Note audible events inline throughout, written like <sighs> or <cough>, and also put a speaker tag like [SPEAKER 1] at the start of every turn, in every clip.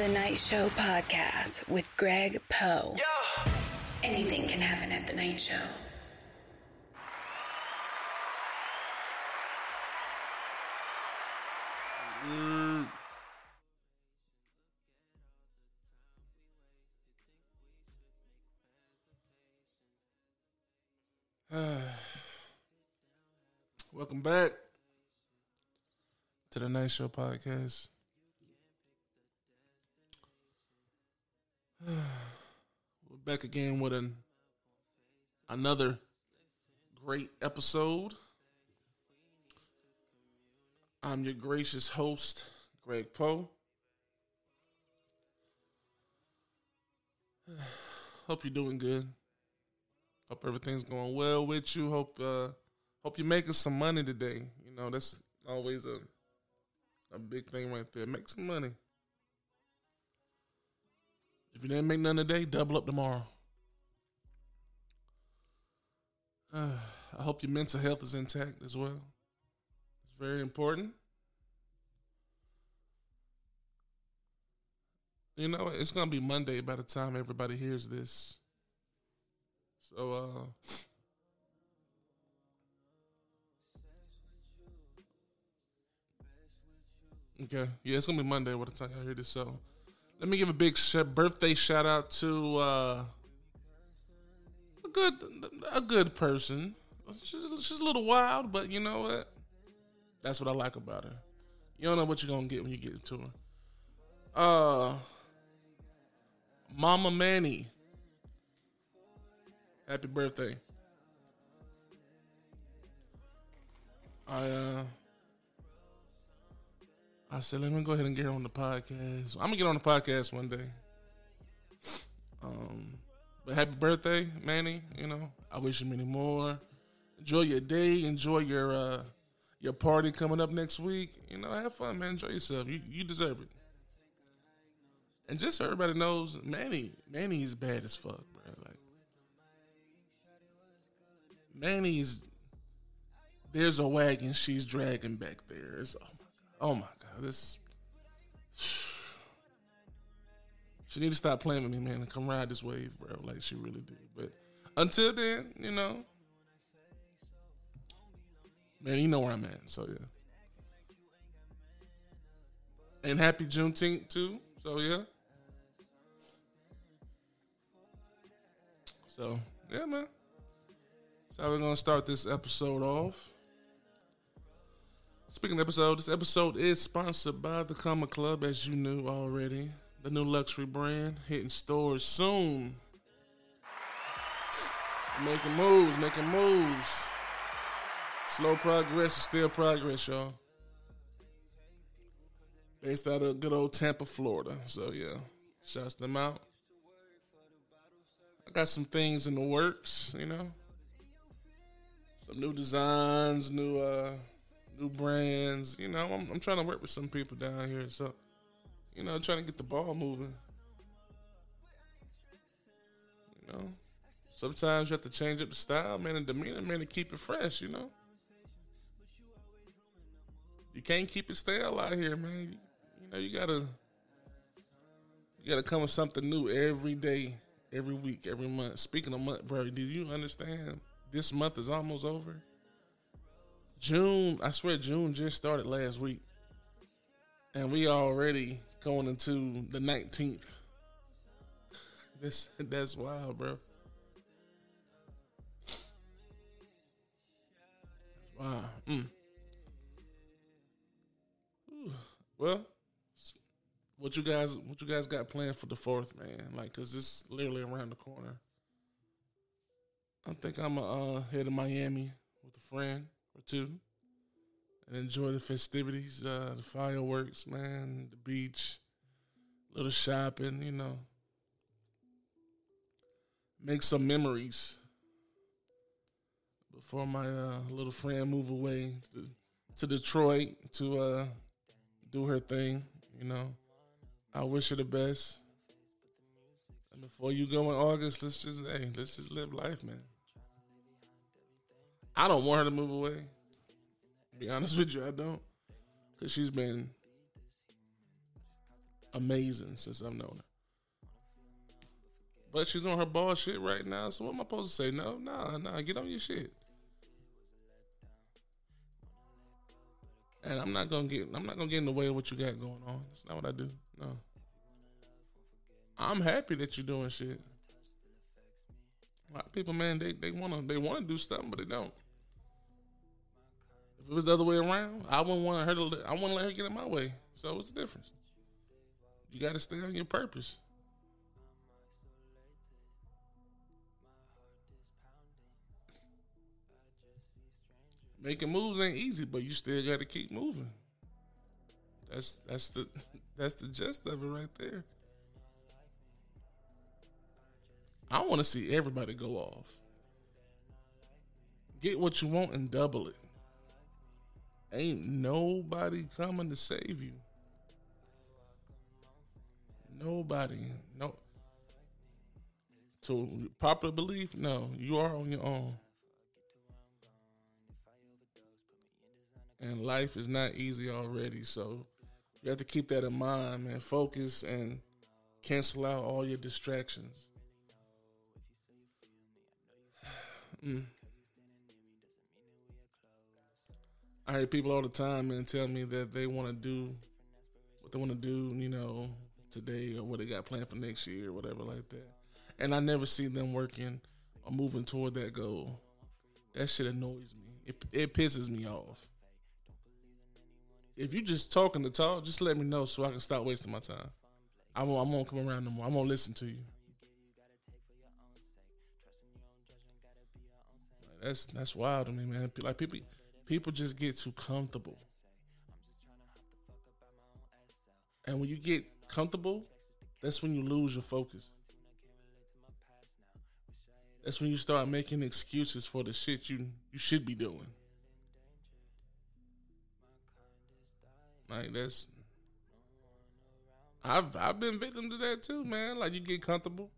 [SPEAKER 1] The Night Show Podcast with Greg Poe. Anything can happen at The Night Show. <sighs>
[SPEAKER 2] Welcome back to the Night Show podcast. We're back again with an another great episode. I'm your gracious host, Greg Poe. <sighs> Hope you're doing good. Hope everything's going well with you. Hope uh hope you're making some money today. You know, that's always a a big thing right there. Make some money. If you didn't make none today, double up tomorrow. Uh, <sighs> I hope your mental health is intact as well. It's very important. You know, it's gonna be Monday by the time everybody hears this. So uh Okay. Yeah, it's gonna be Monday by the time I hear this. So let me give a big birthday shout out to uh a good a good person. She's, she's a little wild, but you know what? That's what I like about her. You don't know what you're gonna get when you get to her. Uh Mama Manny. Happy birthday. I uh I said, let me go ahead and get on the podcast. I'm gonna get on the podcast one day. Um, but happy birthday, Manny. You know, I wish you many more. Enjoy your day. Enjoy your uh your party coming up next week. You know, have fun, man. Enjoy yourself. You you deserve it. And just so everybody knows, Manny, Manny's bad as fuck, bro. Like Manny's there's a wagon she's dragging back there. It's, oh my god. Oh my god. This she need to stop playing with me, man, and come ride this wave, bro. Like she really do. But until then, you know, man, you know where I'm at. So yeah. And happy Juneteenth too. So yeah. So yeah, man. So we're gonna start this episode off. Speaking of episode, this episode is sponsored by the Comma Club, as you knew already. The new luxury brand hitting stores soon. Making moves, making moves. Slow progress is still progress, y'all. Based out of good old Tampa, Florida. So yeah, shouts them out. I got some things in the works, you know. Some new designs, new uh new brands. You know, I'm, I'm trying to work with some people down here, so you know, trying to get the ball moving. You know, sometimes you have to change up the style, man, and demeanor, man, to keep it fresh. You know, you can't keep it stale out here, man. You know, you gotta you gotta come with something new every day, every week, every month. Speaking of month, bro, do you understand? This month is almost over. June, I swear, June just started last week, and we already going into the nineteenth. <laughs> This that's wild, bro. Wow. Mm. Well, what you guys, what you guys got planned for the fourth, man? Like, cause it's literally around the corner. I think I'm uh, head to Miami with a friend or two and enjoy the festivities, uh, the fireworks, man, the beach, little shopping, you know. Make some memories before my uh, little friend move away to, to Detroit to uh, do her thing, you know. I wish her the best. And before you go in August, let's just hey, let's just live life, man. I don't want her to move away. Be honest with you, I don't. Cause she's been amazing since I've known her. But she's on her ball shit right now. So what am I supposed to say? No, nah, nah. Get on your shit. And I'm not gonna get. I'm not gonna get in the way of what you got going on. That's not what I do. No. I'm happy that you're doing shit. A lot of people, man, they they wanna they wanna do something, but they don't. If it was the other way around, I wouldn't want her to. I wouldn't let her get in my way. So what's the difference? You got to stay on your purpose. Making moves ain't easy, but you still got to keep moving. That's that's the <laughs> that's the gist of it right there. I want to see everybody go off. Get what you want and double it. Ain't nobody coming to save you. Nobody. No. To popular belief, no, you are on your own. And life is not easy already, so you have to keep that in mind, man. Focus and cancel out all your distractions. <sighs> mm. I hear people all the time, man, tell me that they want to do what they want to do, you know, today or what they got planned for next year or whatever like that. And I never see them working or moving toward that goal. That shit annoys me. It, it pisses me off. If you just talking to talk, just let me know so I can stop wasting my time. I won't, I won't come around no more. I won't listen to you. That's that's wild to me, man. Like people, people just get too comfortable. And when you get comfortable, that's when you lose your focus. That's when you start making excuses for the shit you you should be doing. Like that's I've I've been victim to that too, man. Like you get comfortable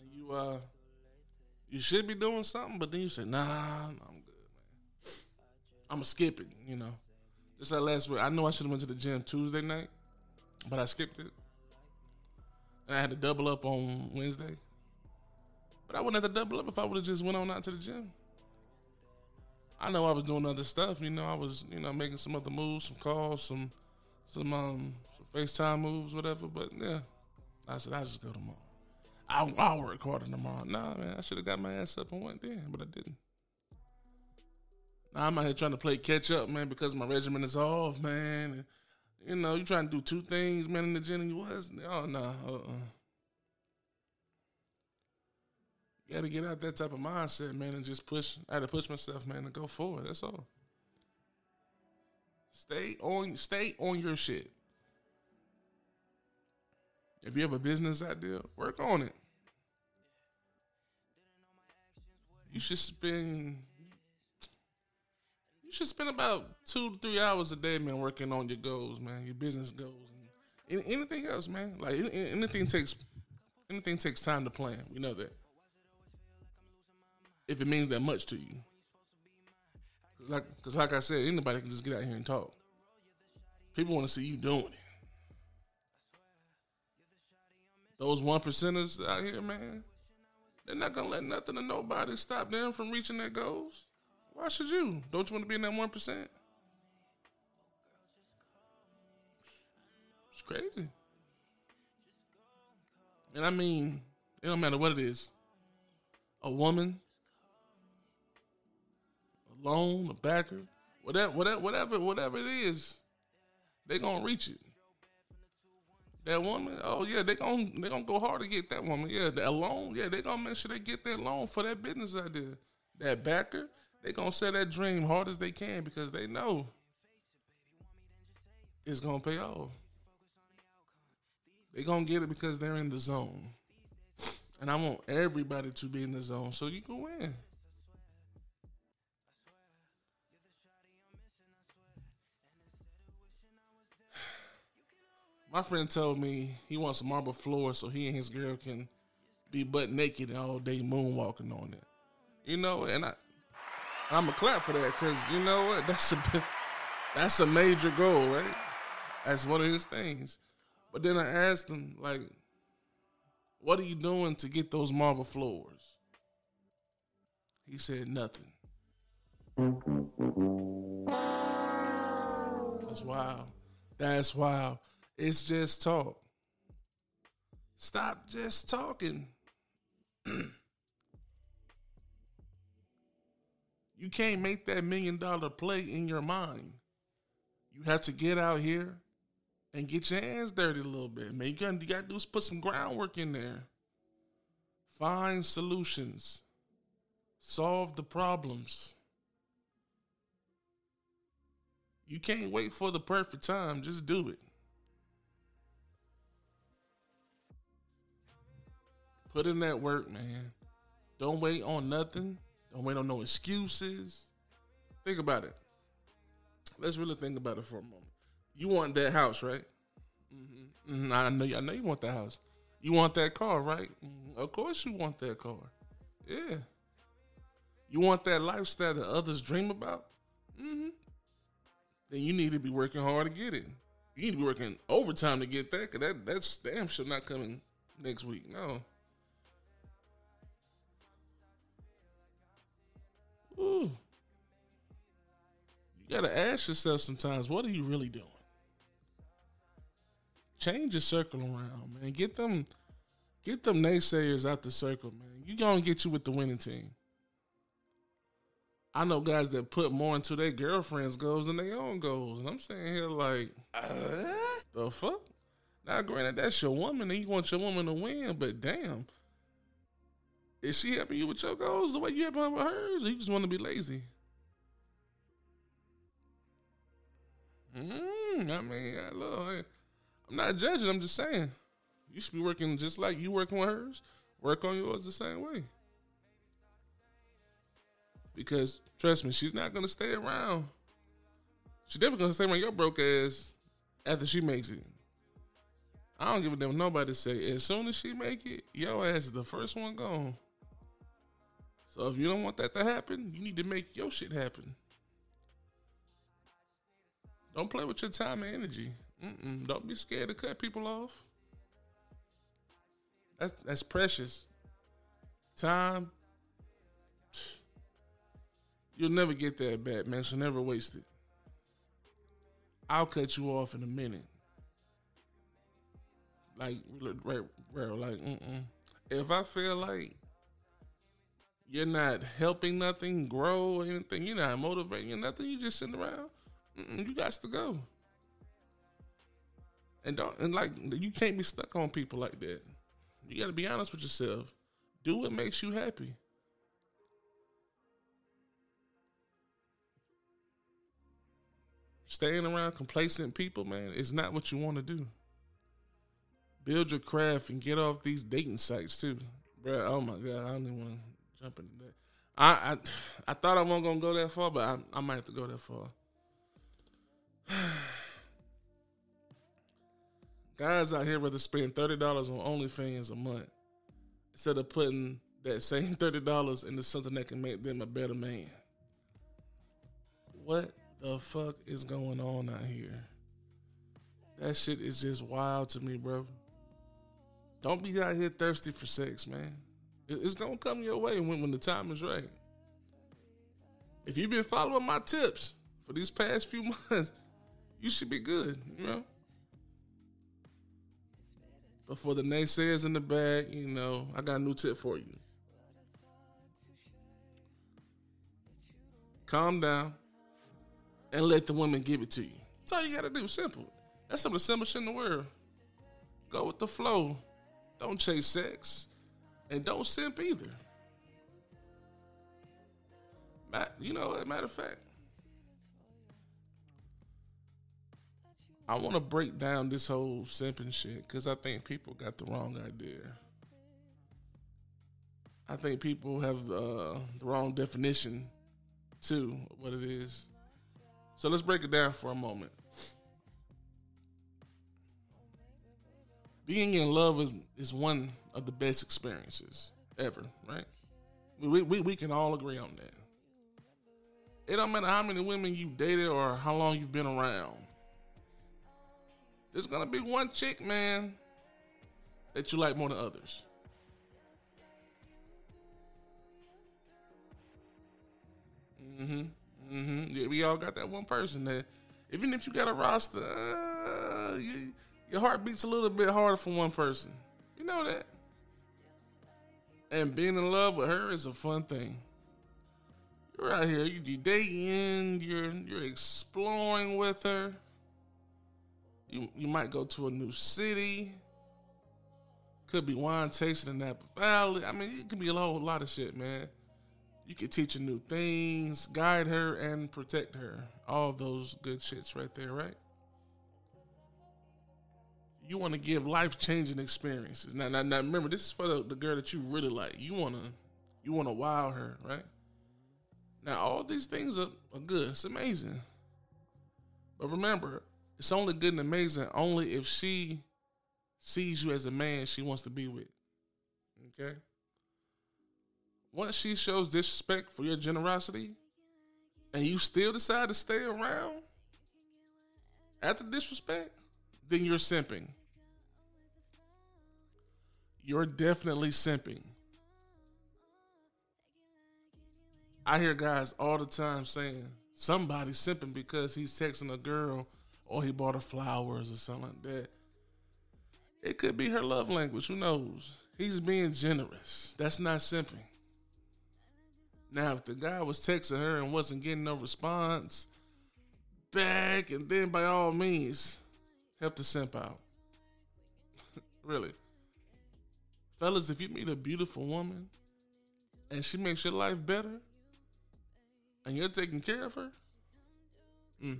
[SPEAKER 2] and you uh you should be doing something, but then you say, nah, I'm. I'ma skip it, you know. Just like last week. I know I should have went to the gym Tuesday night but I skipped it. And I had to double up on Wednesday. But I wouldn't have to double up if I would have just went on out to the gym. I know I was doing other stuff, you know, I was, you know, making some other moves, some calls, some some um some FaceTime moves, whatever. But yeah. I said I just go tomorrow. I I'll work harder tomorrow. Nah, man, I should have got my ass up and went then, but I didn't. I'm out here trying to play catch up, man, because my regimen is off, man. And, you know, you trying to do two things, man, in the gym, and you was, oh, no, nah, uh-uh. Got to get out that type of mindset, man, and just push. I had to push myself, man, and go forward. That's all. Stay on, stay on your shit. If you have a business idea, work on it. You should spend you should spend about two to three hours a day, man, working on your goals, man, your business goals, and anything else, man. Like anything takes anything takes time to plan. We know that. If it means that much to you, like, cause like I said, anybody can just get out here and talk. People want to see you doing it. Those one percenters out here, man, they're not gonna let nothing or nobody stop them from reaching their goals. Why should you? Don't you want to be in that one percent? It's crazy. And I mean, it don't matter what it is. A woman, a loan, a backer, whatever, whatever, whatever, whatever it is, they gonna reach it. That woman, oh yeah, they gonna they gonna go hard to get that woman. Yeah, that loan, yeah, they gonna make sure they get that loan for that business idea. That backer, they gonna sell that dream hard as they can because they know it's gonna pay off. They gonna get it because they're in the zone. And I want everybody to be in the zone so you can win. My friend told me he wants a marble floor so he and his girl can be butt naked all day moonwalking on it. You know, and I I'm a clap for that because you know what? <laughs> That's a that's a major goal, right? That's one of his things. But then I asked him, like, what are you doing to get those marble floors? He said nothing. That's wild. That's wild. It's just talk. Stop just talking. <clears throat> you can't make that million dollar play in your mind. You have to get out here and get your hands dirty a little bit. Man, you got you got to do is put some groundwork in there. Find solutions. Solve the problems. You can't wait for the perfect time. Just do it. Put in that work, man. Don't wait on nothing. Don't wait on no excuses. Think about it. Let's really think about it for a moment. You want that house, right? Mm-hmm. Mm-hmm. I know. I know you want that house. You want that car, right? Mm-hmm. Of course, you want that car. Yeah. You want that lifestyle that others dream about. Mm-hmm. Then you need to be working hard to get it. You need to be working overtime to get that. Cause that that's damn sure not coming next week. No. You gotta ask yourself sometimes, what are you really doing? Change your circle around, man. Get them get them naysayers out the circle, man. You gonna get you with the winning team. I know guys that put more into their girlfriend's goals than their own goals. And I'm saying here like uh? the fuck? Now granted that's your woman and you want your woman to win, but damn. Is she helping you with your goals the way you helping her with hers? Or you just want to be lazy? Mm, I mean, I love, I'm not judging. I'm just saying, you should be working just like you working with hers. Work on yours the same way. Because trust me, she's not gonna stay around. She's definitely gonna stay around your broke ass after she makes it. I don't give a damn nobody say. As soon as she make it, your ass is the first one gone. So if you don't want that to happen, you need to make your shit happen. Don't play with your time and energy. Mm-mm. Don't be scared to cut people off. That's that's precious. Time. <sniffs> You'll never get that back, man. So never waste it. I'll cut you off in a minute. Like, right, right, like, mm-mm. if I feel like you're not helping nothing grow or anything, you're not motivating nothing, you just sitting around you got to go. And don't and like you can't be stuck on people like that. You got to be honest with yourself. Do what makes you happy. Staying around complacent people, man, is not what you want to do. Build your craft and get off these dating sites too, bro. Oh my god, I don't even want to jump into that. I I, I thought I wasn't gonna go that far, but I, I might have to go that far. <sighs> Guys out here rather spend thirty dollars on OnlyFans a month instead of putting that same thirty dollars into something that can make them a better man. What the fuck is going on out here? That shit is just wild to me, bro. Don't be out here thirsty for sex, man. It's gonna come your way when, when the time is right. If you've been following my tips for these past few <laughs> months, you should be good, you know. But for the naysayers in the bag, you know, I got a new tip for you. Calm down and let the women give it to you. That's all you gotta do. Simple. That's some of the simplest shit in the world. Go with the flow. Don't chase sex. And don't simp either. You know, as a matter of fact, I want to break down this whole simping shit because I think people got the wrong idea. I think people have uh, the wrong definition too of what it is. So let's break it down for a moment. Being in love is, is one of the best experiences ever, right? We, we, we can all agree on that. It don't matter how many women you dated or how long you've been around there's gonna be one chick, man, that you like more than others. Mm-hmm. Mm-hmm. Yeah, we all got that one person that, even if you got a roster, uh, you, your heart beats a little bit harder for one person. You know that. And being in love with her is a fun thing. You're out here, you're dating, you're you're exploring with her. You you might go to a new city. Could be wine tasting in Napa Valley. I mean, it could be a whole lot of shit, man. You could teach her new things, guide her, and protect her. All those good shits right there, right? You want to give life changing experiences. Now, now, now, remember, this is for the, the girl that you really like. You wanna, you wanna wow her, right? Now, all these things are, are good. It's amazing. But remember, it's only good and amazing only if she sees you as a man she wants to be with. Okay? Once she shows disrespect for your generosity and you still decide to stay around after disrespect, then you're simping. You're definitely simping. I hear guys all the time saying somebody's simping because he's texting a girl or he bought her flowers or something like that. It could be her love language. Who knows? He's being generous. That's not simping. Now, if the guy was texting her and wasn't getting no response back, and then by all means, help the simp out. <laughs> really. Fellas, if you meet a beautiful woman and she makes your life better and you're taking care of her, mm.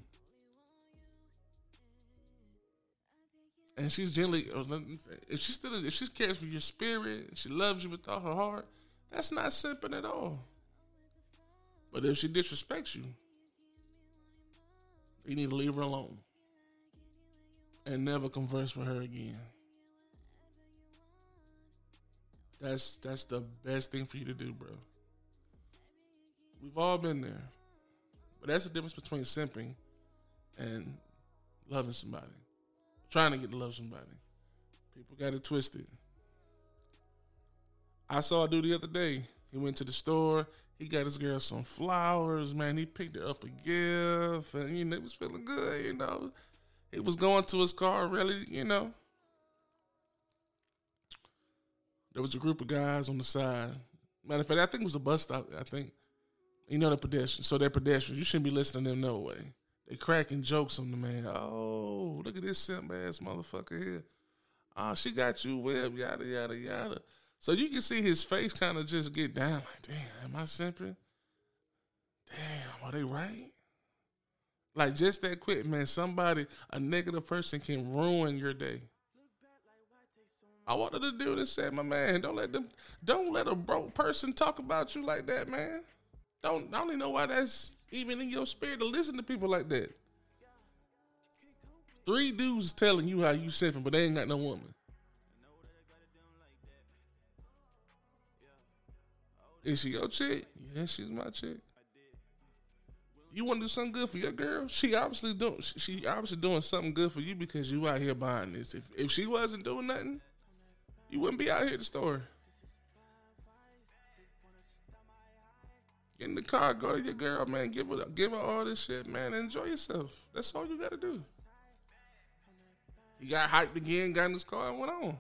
[SPEAKER 2] And she's generally, oh, if she still, if she cares for your spirit, she loves you with all her heart, that's not simping at all. But if she disrespects you, you need to leave her alone and never converse with her again. That's that's the best thing for you to do, bro. We've all been there. But that's the difference between simping and loving somebody. Trying to get to love somebody. People got it twisted. I saw a dude the other day. He went to the store. He got his girl some flowers, man. He picked her up a gift, and you know, it was feeling good, you know. He was going to his car, really, you know. There was a group of guys on the side. Matter of fact, I think it was a bus stop. I think, you know, the pedestrians. So they're pedestrians. You shouldn't be listening to them no way. They cracking jokes on the man. Oh, look at this simp ass motherfucker here. Oh, she got you whipped, yada yada yada. So you can see his face kind of just get down, like, damn, am I simping? Damn, are they right? Like just that quick, man. Somebody, a negative person can ruin your day. I wanted to do this, said my man. Don't let them, don't let a broke person talk about you like that, man. Don't, I don't even know why that's even in your spirit to listen to people like that. Three dudes telling you how you simping, but they ain't got no woman. Is she your chick? Yeah, she's my chick. You want to do something good for your girl? She obviously doing. She obviously doing something good for you because you out here buying this. If if she wasn't doing nothing, you wouldn't be out here at the store. Get in the car, go to your girl, man. Give her give her all this shit, man. Enjoy yourself. That's all you got to do. He got hyped again, got in his car, and went on.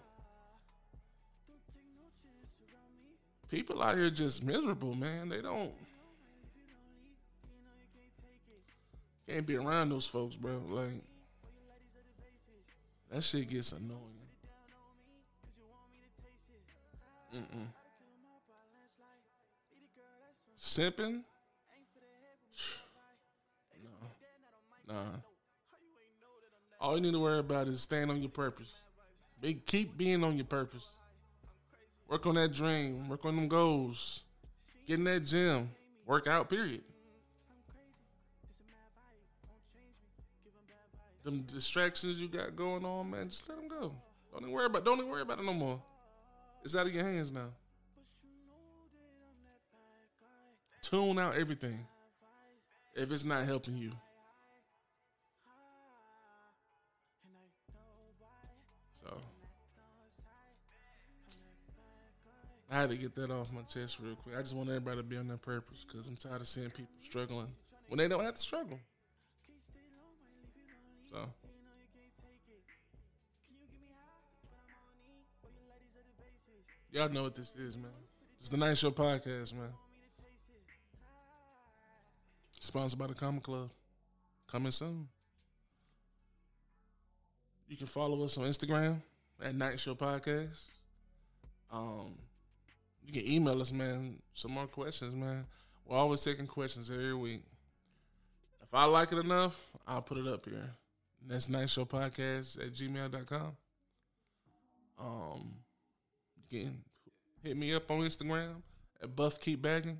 [SPEAKER 2] People out here just miserable, man. They don't can't be around those folks, bro. Like that shit gets annoying. Mm-mm. Simping? <sighs> No. Nah. All you need to worry about is staying on your purpose. Be, keep being on your purpose. Work on that dream. Work on them goals. Get in that gym. Work out, period. Them distractions you got going on, man, just let them go. Don't even worry about don't even worry about it no more. It's out of your hands now. Tune out everything if it's not helping you. So I had to get that off my chest real quick. I just want everybody to be on their purpose because I'm tired of seeing people struggling when they don't have to struggle. So. Y'all know what this is, man. It's the Night Show podcast, man. Sponsored by the Comma Club. Coming soon. You can follow us on Instagram at Night Show Podcast. Um, you can email us, man, some more questions, man. We're always taking questions every week. If I like it enough, I'll put it up here. That's Night Show Podcast at gmail.com. Um, can hit me up on Instagram at Buff Keep Baggin.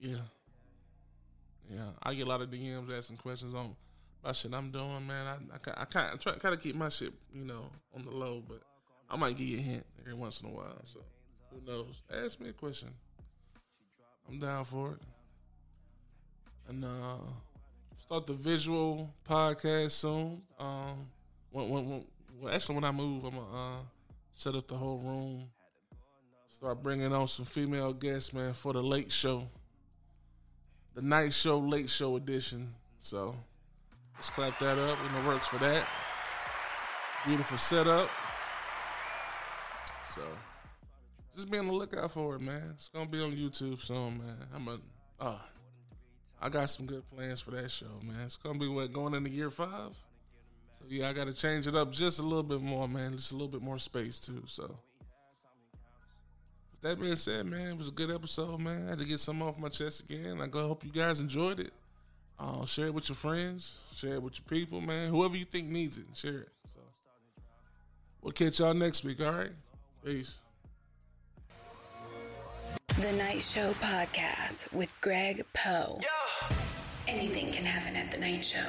[SPEAKER 2] Yeah. Yeah, I get a lot of DMs asking questions on my shit I'm doing, man. I I, I kind of try kind of keep my shit, you know, on the low, but I might give you a hint every once in a while. So who knows? Ask me a question. I'm down for it. And uh start the visual podcast soon. Um, when, when, when well, actually when I move, I'm gonna uh, set up the whole room. Start bringing on some female guests, man, for the late show the night show, late show edition. So let's clap that up. In the works for that. Beautiful setup. So just be on the lookout for it, man. It's gonna be on YouTube soon, man. I'm a uh, I got some good plans for that show, man. It's gonna be what going into year five. So yeah, I gotta change it up just a little bit more, man. Just a little bit more space too. So that being said, man, it was a good episode, man. I had to get some off my chest again. I go hope you guys enjoyed it. Uh, share it with your friends, share it with your people, man. Whoever you think needs it, share it. So we'll catch y'all next week, all right? Peace.
[SPEAKER 1] The Night Show Podcast with Greg Poe. Yeah. Anything can happen at the Night Show.